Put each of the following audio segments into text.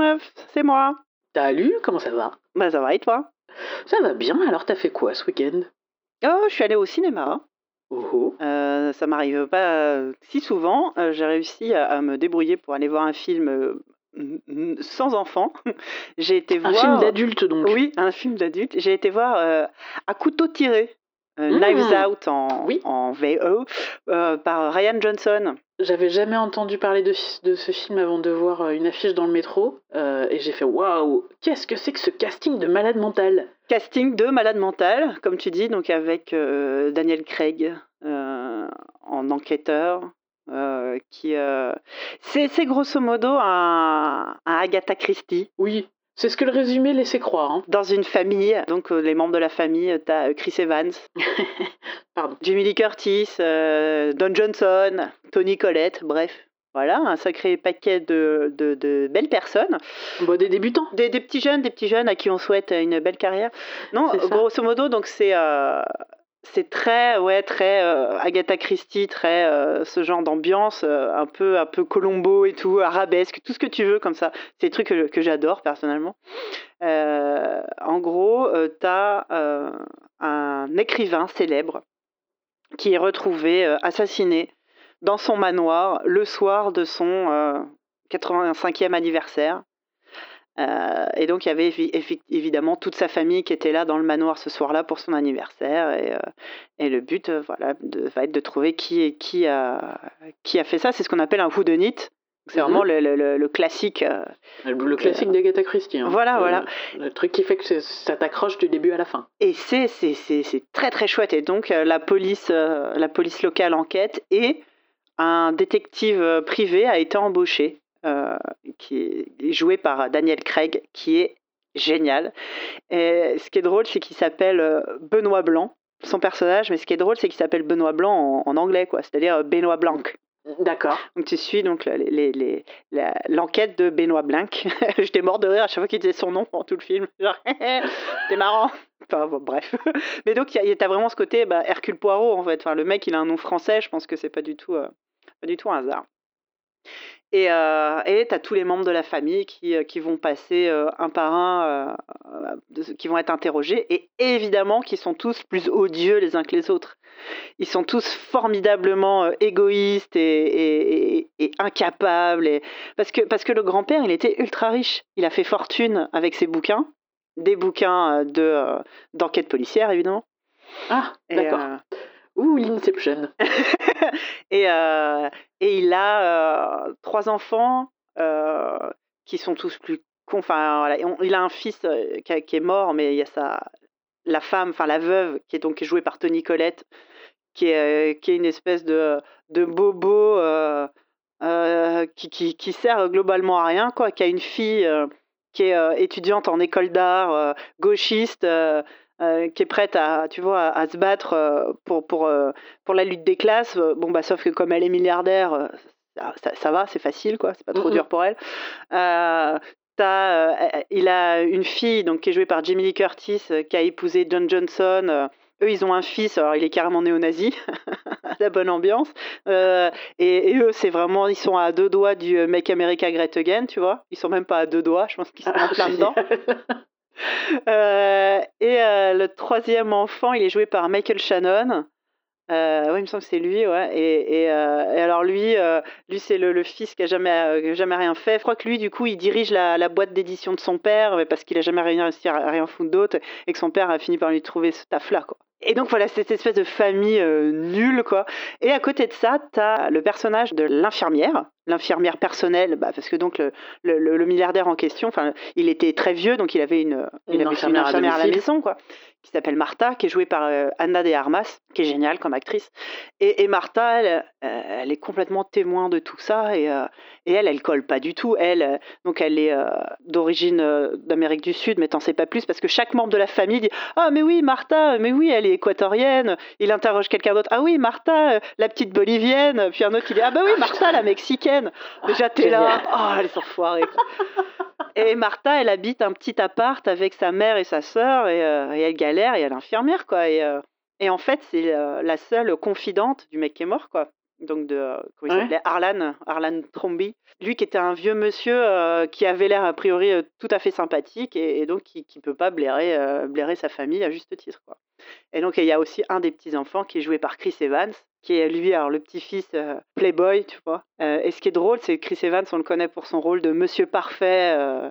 Meuf, c'est moi. Salut, comment ça va? Bah, ça va et toi? Ça va bien, alors t'as fait quoi ce week-end? Oh, je suis allée au cinéma. Oh. Euh, ça m'arrive pas euh, si souvent. Euh, J'ai réussi à, à me débrouiller pour aller voir un film euh, sans enfant. J'ai été Un voir. film d'adulte donc Oui, un film d'adulte. J'ai été voir euh, À couteau tiré, euh, Mmh. Knives Out en, Oui. en VO, euh, par Ryan Johnson. J'avais jamais entendu parler de, ce film avant de voir euh, une affiche dans le métro euh, et j'ai fait waouh, qu'est-ce que c'est que ce casting de malade mental? Casting de Malade Mental, comme tu dis, donc avec euh, Daniel Craig en enquêteur. qui c'est c'est grosso modo un, un Agatha Christie Oui, c'est ce que le résumé laissait croire. hein. dans une famille. Donc euh, les membres de la famille, tu as Chris Evans, Pardon. Jamie Lee Curtis, euh, Don Johnson, Tony Collette, bref. Voilà, un sacré paquet de, de- de belles personnes. Bon, des débutants. Des, des petits jeunes, des petits jeunes à qui on souhaite une belle carrière. Non, grosso modo, donc c'est euh, c'est très ouais très euh, Agatha Christie, très euh, ce genre d'ambiance, euh, un peu un peu Colombo et tout, arabesque, tout ce que tu veux comme ça. C'est des trucs que, que j'adore personnellement. En gros, tu as un écrivain célèbre qui est retrouvé assassiné dans son manoir le soir de son euh, 85e anniversaire. Euh, et donc, il y avait évi- évi- évidemment toute sa famille qui était là dans le manoir ce soir-là pour son anniversaire. Et, euh, et le but euh, voilà, de- va être de trouver qui, est- qui, a, qui a fait ça. C'est ce qu'on appelle un whodunit. C'est Mhm. vraiment le, le- le- le classique. euh, Le, classique d'Agatha Christie. hein. Voilà, voilà. Le truc qui fait que ça t'accroche du début à la fin. Et c'est très très chouette. Et donc la police, la police locale enquête et un détective privé a été embauché, euh, qui est joué par Daniel Craig, qui est génial. Et ce qui est drôle, c'est qu'il s'appelle euh, Benoît Blanc, son personnage. Mais ce qui est drôle, c'est qu'il s'appelle Benoît Blanc en, en anglais, quoi. C'est-à-dire euh, Benoît Blanc. D'accord. Donc tu suis donc les- les- l'enquête de Benoît Blanc. J'étais mort de rire à chaque fois qu'il disait son nom pendant tout le film. Genre, c'était marrant. Enfin, bon, bref. Mais donc, il y a- vraiment ce côté bah, Hercule Poirot, en fait. Enfin, le mec, il a un nom français. Je pense que c'est pas du tout, euh, pas du tout un hasard. Et euh, et t'as tous les membres de la famille qui, euh, qui vont passer euh, un par un, euh, qui vont être interrogés. Et évidemment, qui sont tous plus odieux les uns que les autres. Ils sont tous formidablement égoïstes et, et- et- et incapables. Parce, que, parce que le grand-père, il était ultra riche. Il a fait fortune avec ses bouquins. Des bouquins euh, de, d'enquête policière, évidemment. Ah, d'accord. Ouh, l'Inception. et, euh, et il a trois enfants qui sont tous plus. Enfin, il a un fils qui, est mort, mais il y a sa, la femme, enfin la veuve, qui est donc jouée par Tony Collette, qui est, une espèce de, bobo qui, qui, qui sert globalement à rien, quoi, qui a une fille qui est étudiante en école d'art, gauchiste, euh, qui est prête à, tu vois, à, à se battre euh, pour, pour, euh, pour la lutte des classes. Bon, bah, sauf que comme elle est milliardaire, ça, ça- ça va, c'est facile, quoi, c'est pas trop dur pour elle. Euh, il a une fille donc, qui est jouée par Jamie Lee Curtis, qui a épousé John Johnson. eux, ils ont un fils, alors il est carrément néo-nazi, la bonne ambiance. Et, et eux, c'est vraiment, ils sont à deux doigts du Make America Great Again, tu vois. Ils sont même pas à deux doigts, je pense qu'ils sont en plein dedans. Euh, et euh, le troisième enfant, il est joué par Michael Shannon. Euh, oui, il me semble que c'est lui, ouais. Et, et, alors lui, lui c'est le, fils qui a jamais, jamais rien fait. Je crois que lui, du coup, il dirige la, boîte d'édition de son père, parce qu'il a jamais réussi à rien foutre d'autre, et que son père a fini par lui trouver ce taf-là, quoi. Et donc voilà, cette espèce de famille euh, nulle, quoi. Et à côté de ça, t'as le personnage de l'infirmière, l'infirmière personnelle, bah, parce que donc le, le, le- le milliardaire en question, enfin, il était très vieux, donc il avait une, il Une avait infirmière à à la maison, quoi, qui s'appelle Martha, qui est jouée par euh, Anna de Armas, qui est géniale comme actrice. Et, et Martha, elle, euh, elle est complètement témoin de tout ça, et, euh, et elle, elle colle pas du tout. Elle, donc elle est d'origine d'Amérique du Sud, mais t'en sais pas plus, parce que chaque membre de la famille dit Ah, mais oui, Martha, mais oui, elle est équatorienne. Il interroge quelqu'un d'autre Ah oui, Martha, la petite bolivienne. Puis un autre qui dit Ah bah oui, Martha, la mexicaine. Déjà, t'es là. Oh, les enfoirés. Et Martha, elle habite un petit appart avec sa mère et sa sœur, et, euh, et elle galère, et elle est infirmière, quoi. Et, euh, et en fait, c'est euh, la seule confidente du mec qui est mort, quoi. donc de comment il Ouais. s'appelait? Arlan, Arlan Tromby. Lui qui était un vieux monsieur qui avait l'air a priori tout à fait sympathique et, et donc qui, qui peut pas blairer, blairer sa famille à juste titre quoi. Et donc il y a aussi un des petits enfants qui est joué par Chris Evans, qui est lui alors le petit-fils euh, playboy, tu vois. Euh, et ce qui est drôle, c'est que Chris Evans, on le connaît pour son rôle de Monsieur Parfait. euh,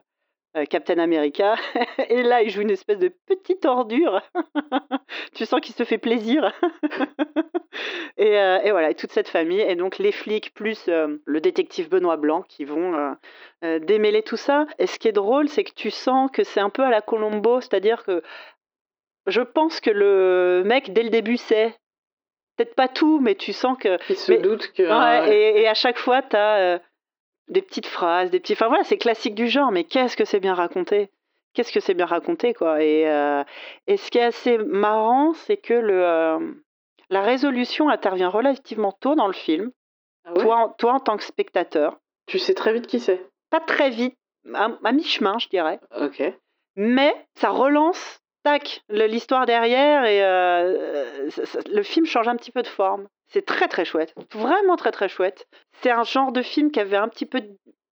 Captain America, et là il joue une espèce de petite ordure. tu sens qu'il se fait plaisir. et, voilà, et toute cette famille, et donc les flics plus le détective Benoît Blanc qui vont démêler tout ça. Et ce qui est drôle, c'est que tu sens que c'est un peu à la Colombo, c'est-à-dire que je pense que le mec, dès le début, sait. Peut-être pas tout, mais tu sens que. Il se Mais- doute que. Ouais, et, et à chaque fois, tu as des petites phrases, des petits. Enfin voilà, c'est classique du genre, mais qu'est-ce que c'est bien raconté? Qu'est-ce que c'est bien raconté, quoi? Et, euh, et ce qui est assez marrant, c'est que le, euh, la résolution intervient relativement tôt dans le film. Ah ouais? Toi, en- toi, en tant que spectateur, Tu sais très vite qui c'est? pas très vite, à, à mi-chemin, je dirais, Ok. mais ça relance, tac, l'histoire derrière et euh, ça- ça- le film change un petit peu de forme. C'est très très chouette, vraiment très très chouette. C'est un genre de film qui avait un petit peu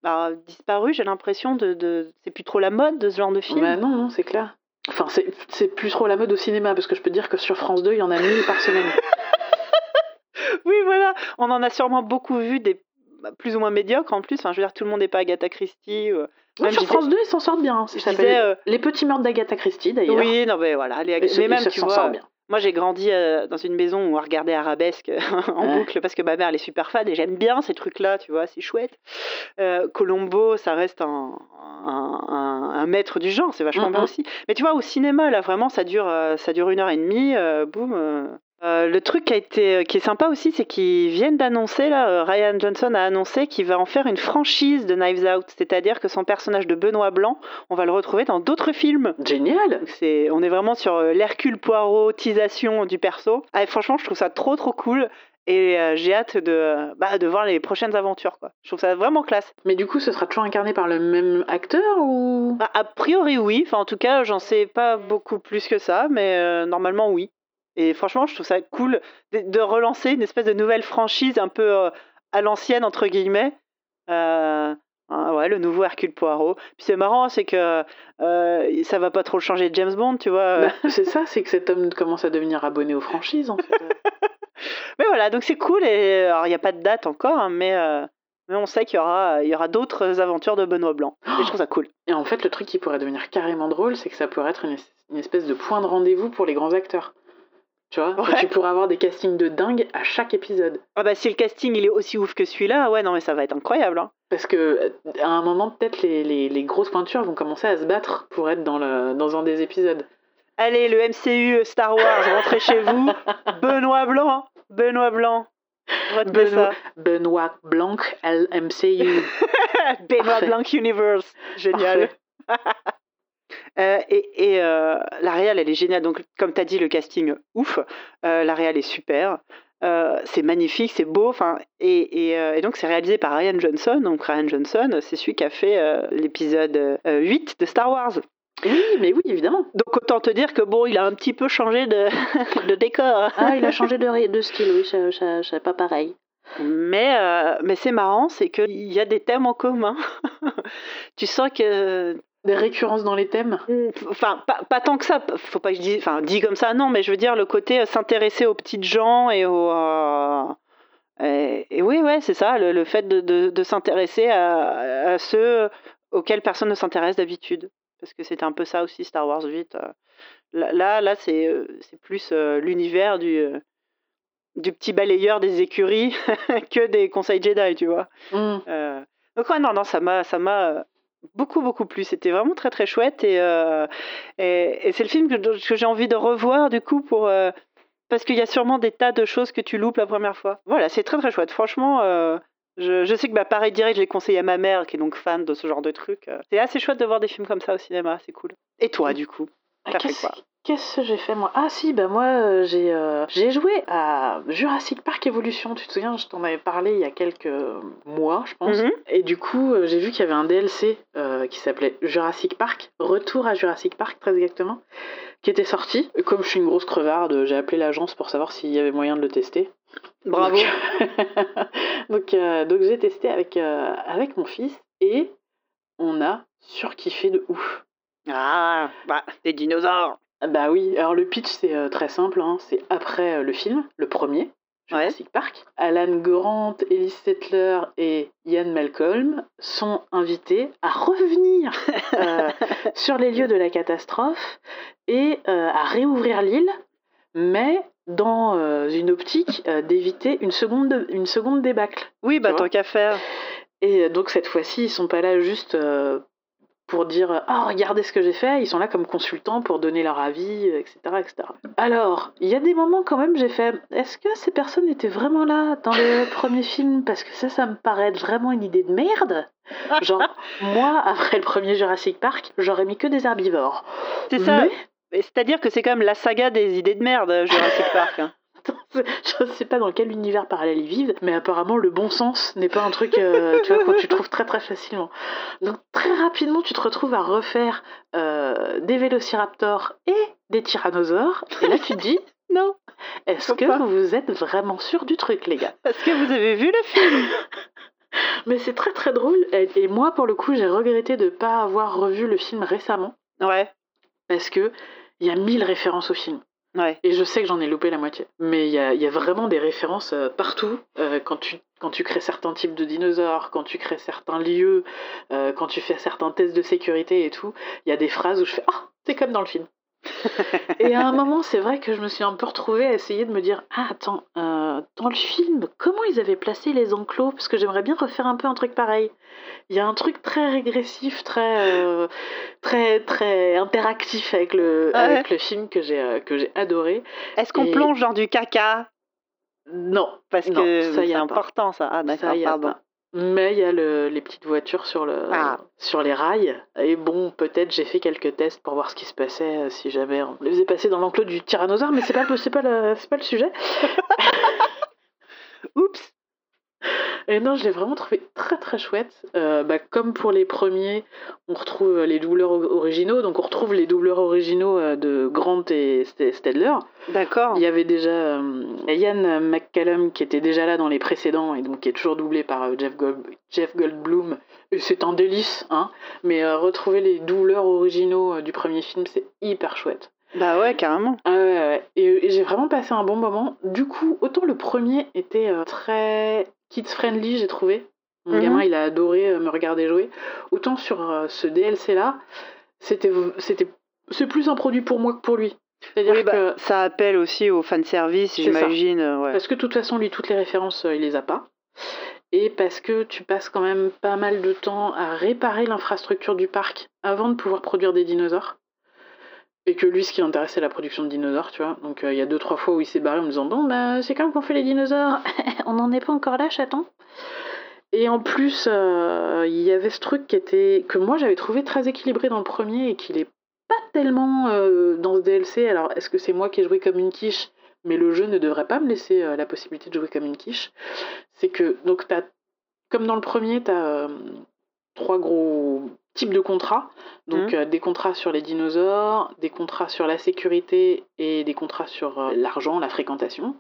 bah, disparu, j'ai l'impression de, de... c'est plus trop la mode de ce genre de film. Bah non, non, c'est clair. Enfin, c'est plus trop la mode au cinéma, parce que je peux te dire que sur France 2, il y en a 1000 par semaine. Oui, voilà, on en a sûrement beaucoup vu des bah, plus ou moins médiocres en plus. Enfin, je veux dire, tout le monde n'est pas Agatha Christie. ou- Sur France disais- 2, ils s'en sortent bien. Ça s'appelle euh, Les Petits Meurtres d'Agatha Christie, d'ailleurs. Oui, non, mais voilà. les- mais ce- même, tu s'en vois, bien. Moi, j'ai grandi euh, dans une maison où on regardait Arabesque en Ouais. boucle parce que ma mère, elle est super fan et j'aime bien ces trucs-là, tu vois, c'est chouette. Euh, Colombo, ça reste un, un, un- un maître du genre, c'est vachement bien Mhm. aussi. Mais tu vois, au cinéma, là, vraiment, ça dure, euh, ça dure une heure et demie, boum. Euh. Euh, le truc qui, a été, qui est sympa aussi, c'est qu'ils viennent d'annoncer, là, euh, Ryan Johnson a annoncé qu'il va en faire une franchise de Knives Out, c'est-à-dire que son personnage de Benoît Blanc, on va le retrouver dans d'autres films. Génial c'est, on est vraiment sur euh, l'Hercule Poirotisation du perso. Ah, franchement, je trouve ça trop trop cool. Et euh, j'ai hâte de, bah, de voir les prochaines aventures. Quoi. Je trouve ça vraiment classe. Mais du coup, ce sera toujours incarné par le même acteur ou? Bah, a priori, oui. Enfin, en tout cas, j'en sais pas beaucoup plus que ça, mais euh, normalement, oui. Et franchement, je trouve ça cool de, relancer une espèce de nouvelle franchise un peu euh, à l'ancienne, entre guillemets. Euh, hein, ouais, le nouveau Hercule Poirot. Puis c'est marrant, c'est que euh, ça va pas trop changer de James Bond, tu vois. euh. Bah, C'est ça, c'est que cet homme commence à devenir abonné aux franchises, en fait. Mais voilà, donc c'est cool. Et alors, il n'y a pas de date encore, hein, mais, mais on sait qu'il y aura, il y aura d'autres aventures de Benoît Blanc. Et je trouve ça cool. Et en fait, le truc qui pourrait devenir carrément drôle, c'est que ça pourrait être une espèce de point de rendez-vous pour les grands acteurs. Tu vois Ouais. Tu pourrais avoir des castings de dingue à chaque épisode. Ah bah, si le casting il est aussi ouf que celui-là, ouais, non, mais ça va être incroyable. hein. Parce que euh, à un moment, peut-être les, les, les grosses pointures vont commencer à se battre pour être dans, le, dans un des épisodes. Allez, le MCU Star Wars, rentrez chez vous. Benoît Blanc, Benoît Blanc. Retenez Benoît- ça. Benoît Blanc, LMCU. Benoît. Blanc Universe. Génial. Euh, et et euh, la réal, elle est géniale. Donc, comme tu as dit, le casting, ouf. Euh, la réal est super. Euh, c'est magnifique, c'est beau. Enfin, et, et, et donc, c'est réalisé par Ryan Johnson. Donc, Ryan Johnson, c'est celui qui a fait l'épisode euh, 8 de Star Wars. Oui, mais oui, évidemment. Donc, autant te dire que bon, il a un petit peu changé de, de décor. Ah, il a changé de, style, oui, c'est pas pareil. Mais, euh, mais c'est marrant, c'est qu'il y a des thèmes en commun. tu sens que Des récurrences dans les thèmes? Enfin, pas, pas tant que ça. Faut pas que je dise. Enfin, dit comme ça, non. Mais je veux dire le côté euh, s'intéresser aux petites gens et aux. euh, et, et oui, ouais, c'est ça. Le, le fait de, de, de s'intéresser à, à ceux auxquels personne ne s'intéresse d'habitude. Parce que c'était un peu ça aussi Star Wars 8. euh. Là, là, là, c'est c'est plus l'univers du du petit balayeur des écuries que des conseils Jedi, tu vois. Euh, donc ouais, non, non, ça m'a, ça m'a beaucoup, beaucoup plu. C'était vraiment très, très chouette et, euh, et, et c'est le film que, que j'ai envie de revoir du coup pour euh, parce qu'il y a sûrement des tas de choses que tu loupes la première fois. Voilà, c'est très, très chouette. Franchement, euh, je, je sais que bah, pareil direct, je l'ai conseillé à ma mère qui est donc fan de ce genre de trucs. Euh, C'est assez chouette de voir des films comme ça au cinéma, c'est cool. Et toi, du coup, Ah, t'as fait quoi? Qu'est-ce que j'ai fait moi? Ah si, bah moi euh, j'ai euh, j'ai joué à Jurassic Park Evolution. Tu te souviens, je t'en avais parlé il y a quelques mois, je pense. Mhm. Et du coup, euh, j'ai vu qu'il y avait un DLC qui s'appelait Jurassic Park, Retour à Jurassic Park très exactement, qui était sorti. Et Comme je suis une grosse crevarde, j'ai appelé l'agence pour savoir s'il y avait moyen de le tester. Bravo. Donc, euh, donc j'ai testé avec, avec mon fils et on a surkiffé de ouf. Ah, bah, des dinosaures. Bah oui, alors le pitch c'est euh, très simple, hein. c'est après euh, le film, le premier, Jurassic Park. Alan Grant, Ellie Settler et Ian Malcolm sont invités à revenir euh, sur les lieux de la catastrophe et à réouvrir l'île, mais dans une optique d'éviter une seconde, une seconde débâcle. Oui, bah tant qu'à faire. Et donc cette fois-ci, ils sont pas là juste pour dire ah regardez ce que j'ai fait, ils sont là comme consultants pour donner leur avis, etc., etc. Alors il y a des moments quand même j'ai fait est-ce que ces personnes étaient vraiment là dans le premier film parce que ça ça me paraît être vraiment une idée de merde. Genre moi après le premier Jurassic Park j'aurais mis que des herbivores. C'est ça. Mais- C'est-à-dire que c'est quand même la saga des idées de merde, Jurassic Park. hein. Je sais pas dans quel univers parallèle ils vivent, mais apparemment le bon sens n'est pas un truc euh, tu vois, qu'on tu trouves très très facilement. Donc très rapidement tu te retrouves à refaire euh, des vélociraptors et des tyrannosaures, et là tu te dis Non. est-ce que pas. vous êtes vraiment sûr du truc les gars? Est-ce que vous avez vu le film Mais c'est très très drôle, et, et moi pour le coup j'ai regretté de ne pas avoir revu le film récemment, Ouais. parce que il y a mille références au film. Et je sais que j'en ai loupé la moitié. Mais il y a, il y a vraiment des références euh, partout. euh, quand, tu, quand tu crées certains types de dinosaures, quand tu crées certains lieux, euh, quand tu fais certains tests de sécurité et tout, il y a des phrases où je fais Ah, c'est comme dans le film. et à un moment, c'est vrai que je me suis un peu retrouvée à essayer de me dire Ah, attends, euh, dans le film, comment ils avaient placé les enclos? Parce que j'aimerais bien refaire un peu un truc pareil. Il y a un truc très régressif, très, euh, très, très interactif avec le, Ouais. avec le film que j'ai euh, que j'ai adoré. Est-ce qu'on Et- plonge dans du caca? Non, Parce Non, que ça, y c'est a pas. important ça. Ah d'accord, pardon. pas. Mais il y a le- les petites voitures sur, le, Ah. sur les rails. Et bon, peut-être j'ai fait quelques tests pour voir ce qui se passait euh, si jamais on les faisait passer dans l'enclos du tyrannosaure, mais c'est pas, le- pas le sujet. Oups. Et non, je l'ai vraiment trouvé très très chouette. Euh, bah, comme pour les premiers, on retrouve les doubleurs originaux. Donc on retrouve les doubleurs originaux euh, de Grant et St- Stedler. D'accord. Il y avait déjà euh, Ian McCallum qui était déjà là dans les précédents et donc qui est toujours doublé par euh, Jeff, Gold- Jeff Goldblum. C'est un délice, hein. Mais euh, retrouver les doubleurs originaux euh, du premier film, c'est hyper chouette. Bah ouais, carrément. Ah. Et, et j'ai vraiment passé un bon moment. Du coup, autant le premier était euh, très kids friendly, j'ai trouvé. Mon Mhm. gamin, il a adoré euh, me regarder jouer. Autant sur euh, ce DLC là, c'était c'était c'est plus un produit pour moi que pour lui. C'est-à-dire Oui, bah, que ça appelle aussi au fanservice, j'imagine. euh, Ouais. parce que de toute façon, lui, toutes les références, il les a pas. Et parce que tu passes quand même pas mal de temps à réparer l'infrastructure du parc avant de pouvoir produire des dinosaures. Et que lui, ce qui l'intéresse, c'est la production de dinosaures, tu vois. Donc euh, il y a deux, trois fois où il s'est barré en me disant Bon, bah, c'est quand qu'on fait les dinosaures On n'en est pas encore là, chaton Et en plus, euh, il y avait ce truc qui était que moi j'avais trouvé très équilibré dans le premier et qu'il est pas tellement euh, dans ce DLC. Alors, est-ce que c'est moi qui ai joué comme une quiche? Mais le jeu ne devrait pas me laisser la possibilité de jouer comme une quiche. C'est que, donc, t'as, comme dans le premier, tu as trois gros types de contrats. Donc, Mhm. euh, des contrats sur les dinosaures, des contrats sur la sécurité et des contrats sur euh, l'argent, la fréquentation.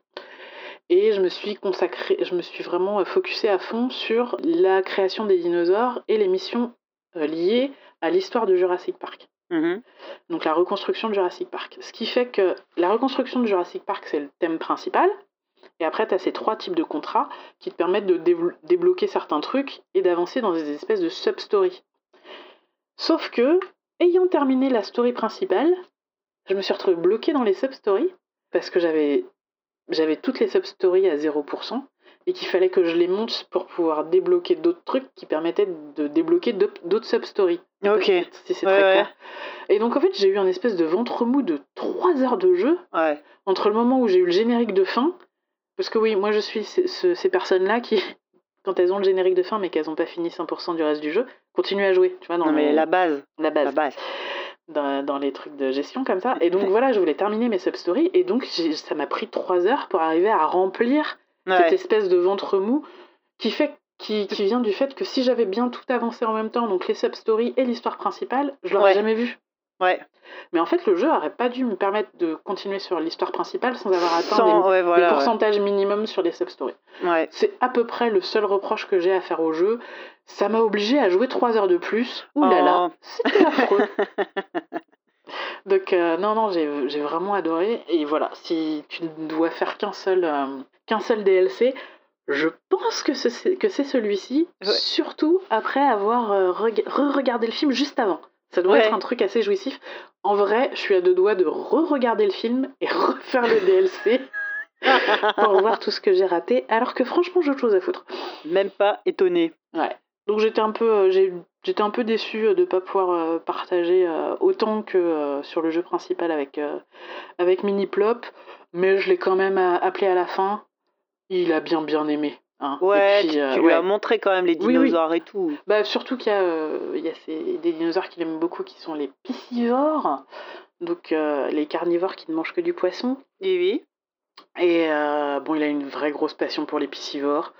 Et je me suis consacrée, je me suis vraiment euh, focusée à fond sur la création des dinosaures et les missions liées à l'histoire de Jurassic Park Mhm. donc la reconstruction de Jurassic Park. Ce qui fait que la reconstruction de Jurassic Park, c'est le thème principal. Et après, tu as ces trois types de contrats qui te permettent de débloquer certains trucs et d'avancer dans des espèces de sub-stories. Sauf que, ayant terminé la story principale, je me suis retrouvée bloquée dans les sub-stories parce que j'avais, j'avais toutes les sub-stories à 0% et qu'il fallait que je les monte pour pouvoir débloquer d'autres trucs qui permettaient de débloquer d'autres sub-stories. Ok. Si c'est Ouais, très ouais. clair. Et donc en fait, j'ai eu un espèce de ventre mou de 3 heures de jeu Ouais. entre le moment où j'ai eu le générique de fin. Parce que oui, moi je suis ce- ce- ces personnes-là qui, quand elles ont le générique de fin mais qu'elles n'ont pas fini 100% du reste du jeu, continuent à jouer. Tu vois, dans Non mais la base, la base la base. dans, dans les trucs de gestion comme ça. Et donc voilà, je voulais terminer mes sub-stories et donc ça m'a pris trois heures pour arriver à remplir cette espèce de ventre mou qui fait qui, qui vient du fait que si j'avais bien tout avancé en même temps, donc les sub-stories et l'histoire principale, je l'aurais Ouais. jamais vu. Ouais. Mais en fait, le jeu aurait pas dû me permettre de continuer sur l'histoire principale sans avoir atteint Sans, des, ouais, pourcentages minimum sur les sub-stories. Ouais. C'est à peu près le seul reproche que j'ai à faire au jeu. Ça m'a obligé à jouer 3 heures de plus. Ouh là là, Oh. c'était affreux. Donc euh, non, non, j'ai vraiment adoré. Et voilà, si tu ne dois faire qu'un seul, euh, qu'un seul DLC, je pense que c'est c'est celui-ci, surtout après avoir euh, reg- re-regardé le film juste avant. Ça doit Ouais. être un truc assez jouissif. En vrai, je suis à deux doigts de re-regarder le film et refaire le DLC pour voir tout ce que j'ai raté, alors que franchement, j'ai autre chose à foutre. Même pas étonné. Ouais. Donc j'étais un peu, euh, j'étais un peu déçu de ne pas pouvoir euh, partager euh, autant que euh, sur le jeu principal avec, euh, avec Miniplop, mais je l'ai quand même euh, appelé à la fin. Il a bien bien aimé. Hein. Ouais, puis, tu, euh, tu lui ouais. as montré quand même les Oui, oui. dinosaures et tout. Bah, surtout qu'il y a, euh, il y a ces- des dinosaures qu'il aime beaucoup qui sont les piscivores, donc euh, les carnivores qui ne mangent que du poisson. Oui, oui. Et euh, bon, il a une vraie grosse passion pour les piscivores.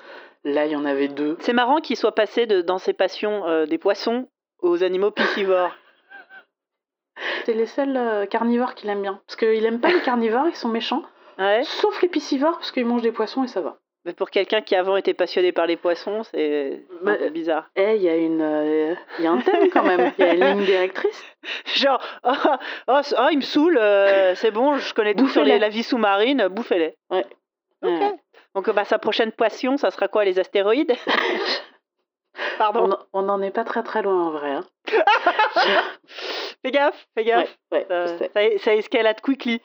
Là, il y en avait deux. C'est marrant qu'il soit passé de, dans ses passions des poissons aux animaux piscivores. C'est les seuls carnivores qu'il aime bien. Parce qu'il aime pas les carnivores, ils sont méchants. Ouais. Sauf les piscivores, parce qu'ils mangent des poissons et ça va. Mais pour quelqu'un qui avant était passionné par les poissons, c'est Bah, bizarre. Eh, il y a une, euh, il y a un thème quand même. Il y a une ligne directrice. Genre, oh, oh, c- oh, il me saoule, euh, c'est bon, je connais tout sur les- la vie sous-marine, bouffez-les. Ouais. Ok. Ouais. Donc bah, sa prochaine passion, ça sera quoi, les astéroïdes? Pardon. On n'en est pas très très loin en vrai. hein. Fais gaffe, fais gaffe. ouais, ça escalade quickly.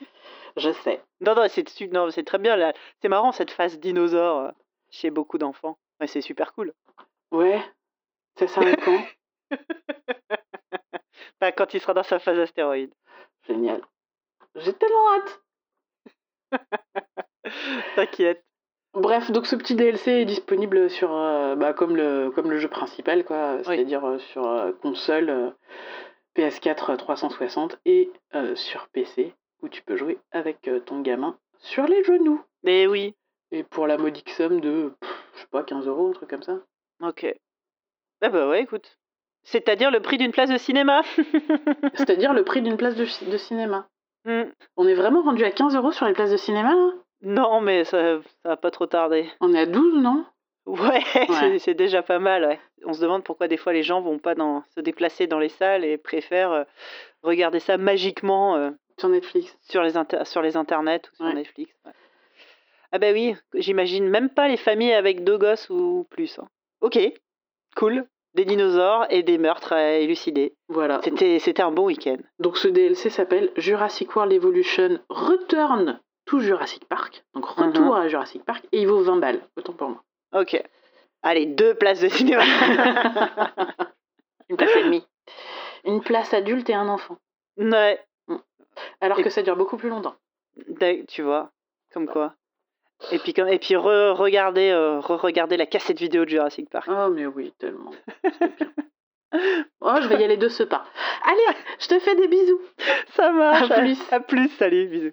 Je sais. Non, non, c'est non, c'est très bien. là. C'est marrant cette phase dinosaure euh, chez beaucoup d'enfants. Ouais, c'est super cool. Ouais. Ça s'arrête quand? Bah, quand il sera dans sa phase astéroïde. Génial. J'ai tellement hâte. T'inquiète. Bref, donc ce petit DLC est disponible sur, euh, bah, comme, le, comme le jeu principal, quoi, c'est-à-dire euh, sur euh, console, euh, PS4 360 et sur PC, où tu peux jouer avec euh, ton gamin sur les genoux. Mais oui. Et pour la modique somme de, pff, je sais pas, 15 euros, un truc comme ça. Ok. Ah bah ouais, écoute. C'est-à-dire le prix d'une place de cinéma. C'est-à-dire le prix d'une place de, de cinéma. Hmm. On est vraiment rendu à 15 euros sur les places de cinéma, là? Non, mais ça, ça va pas trop tarder. On est à 12, non? Ouais, c'est- c'est déjà pas mal. Ouais. On se demande pourquoi des fois les gens vont pas dans, se déplacer dans les salles et préfèrent euh, regarder ça magiquement euh, Sur Netflix. sur, les inter- sur les internets ou sur Ouais. Netflix. ouais. Ah bah oui, j'imagine même pas les familles avec deux gosses ou plus. hein. Ok, cool. Des dinosaures et des meurtres à élucider. Voilà. C'était c'était un bon week-end. Donc ce DLC s'appelle Jurassic World Evolution Return to Jurassic Park. Donc retour à Jurassic Park et il vaut 20 balles. Autant pour moi. Ok. Allez, deux places de cinéma. Une place et demie. Une place adulte et un enfant. ouais, Alors Et- que ça dure beaucoup plus longtemps. tu vois, comme quoi. Et puis, comme, et puis re- regarder, euh, re-regarder la cassette vidéo de Jurassic Park. Oh mais oui, tellement. Oh, je vais y aller de ce pas. Allez, je te fais des bisous. Ça marche. À plus. À plus, salut, bisous.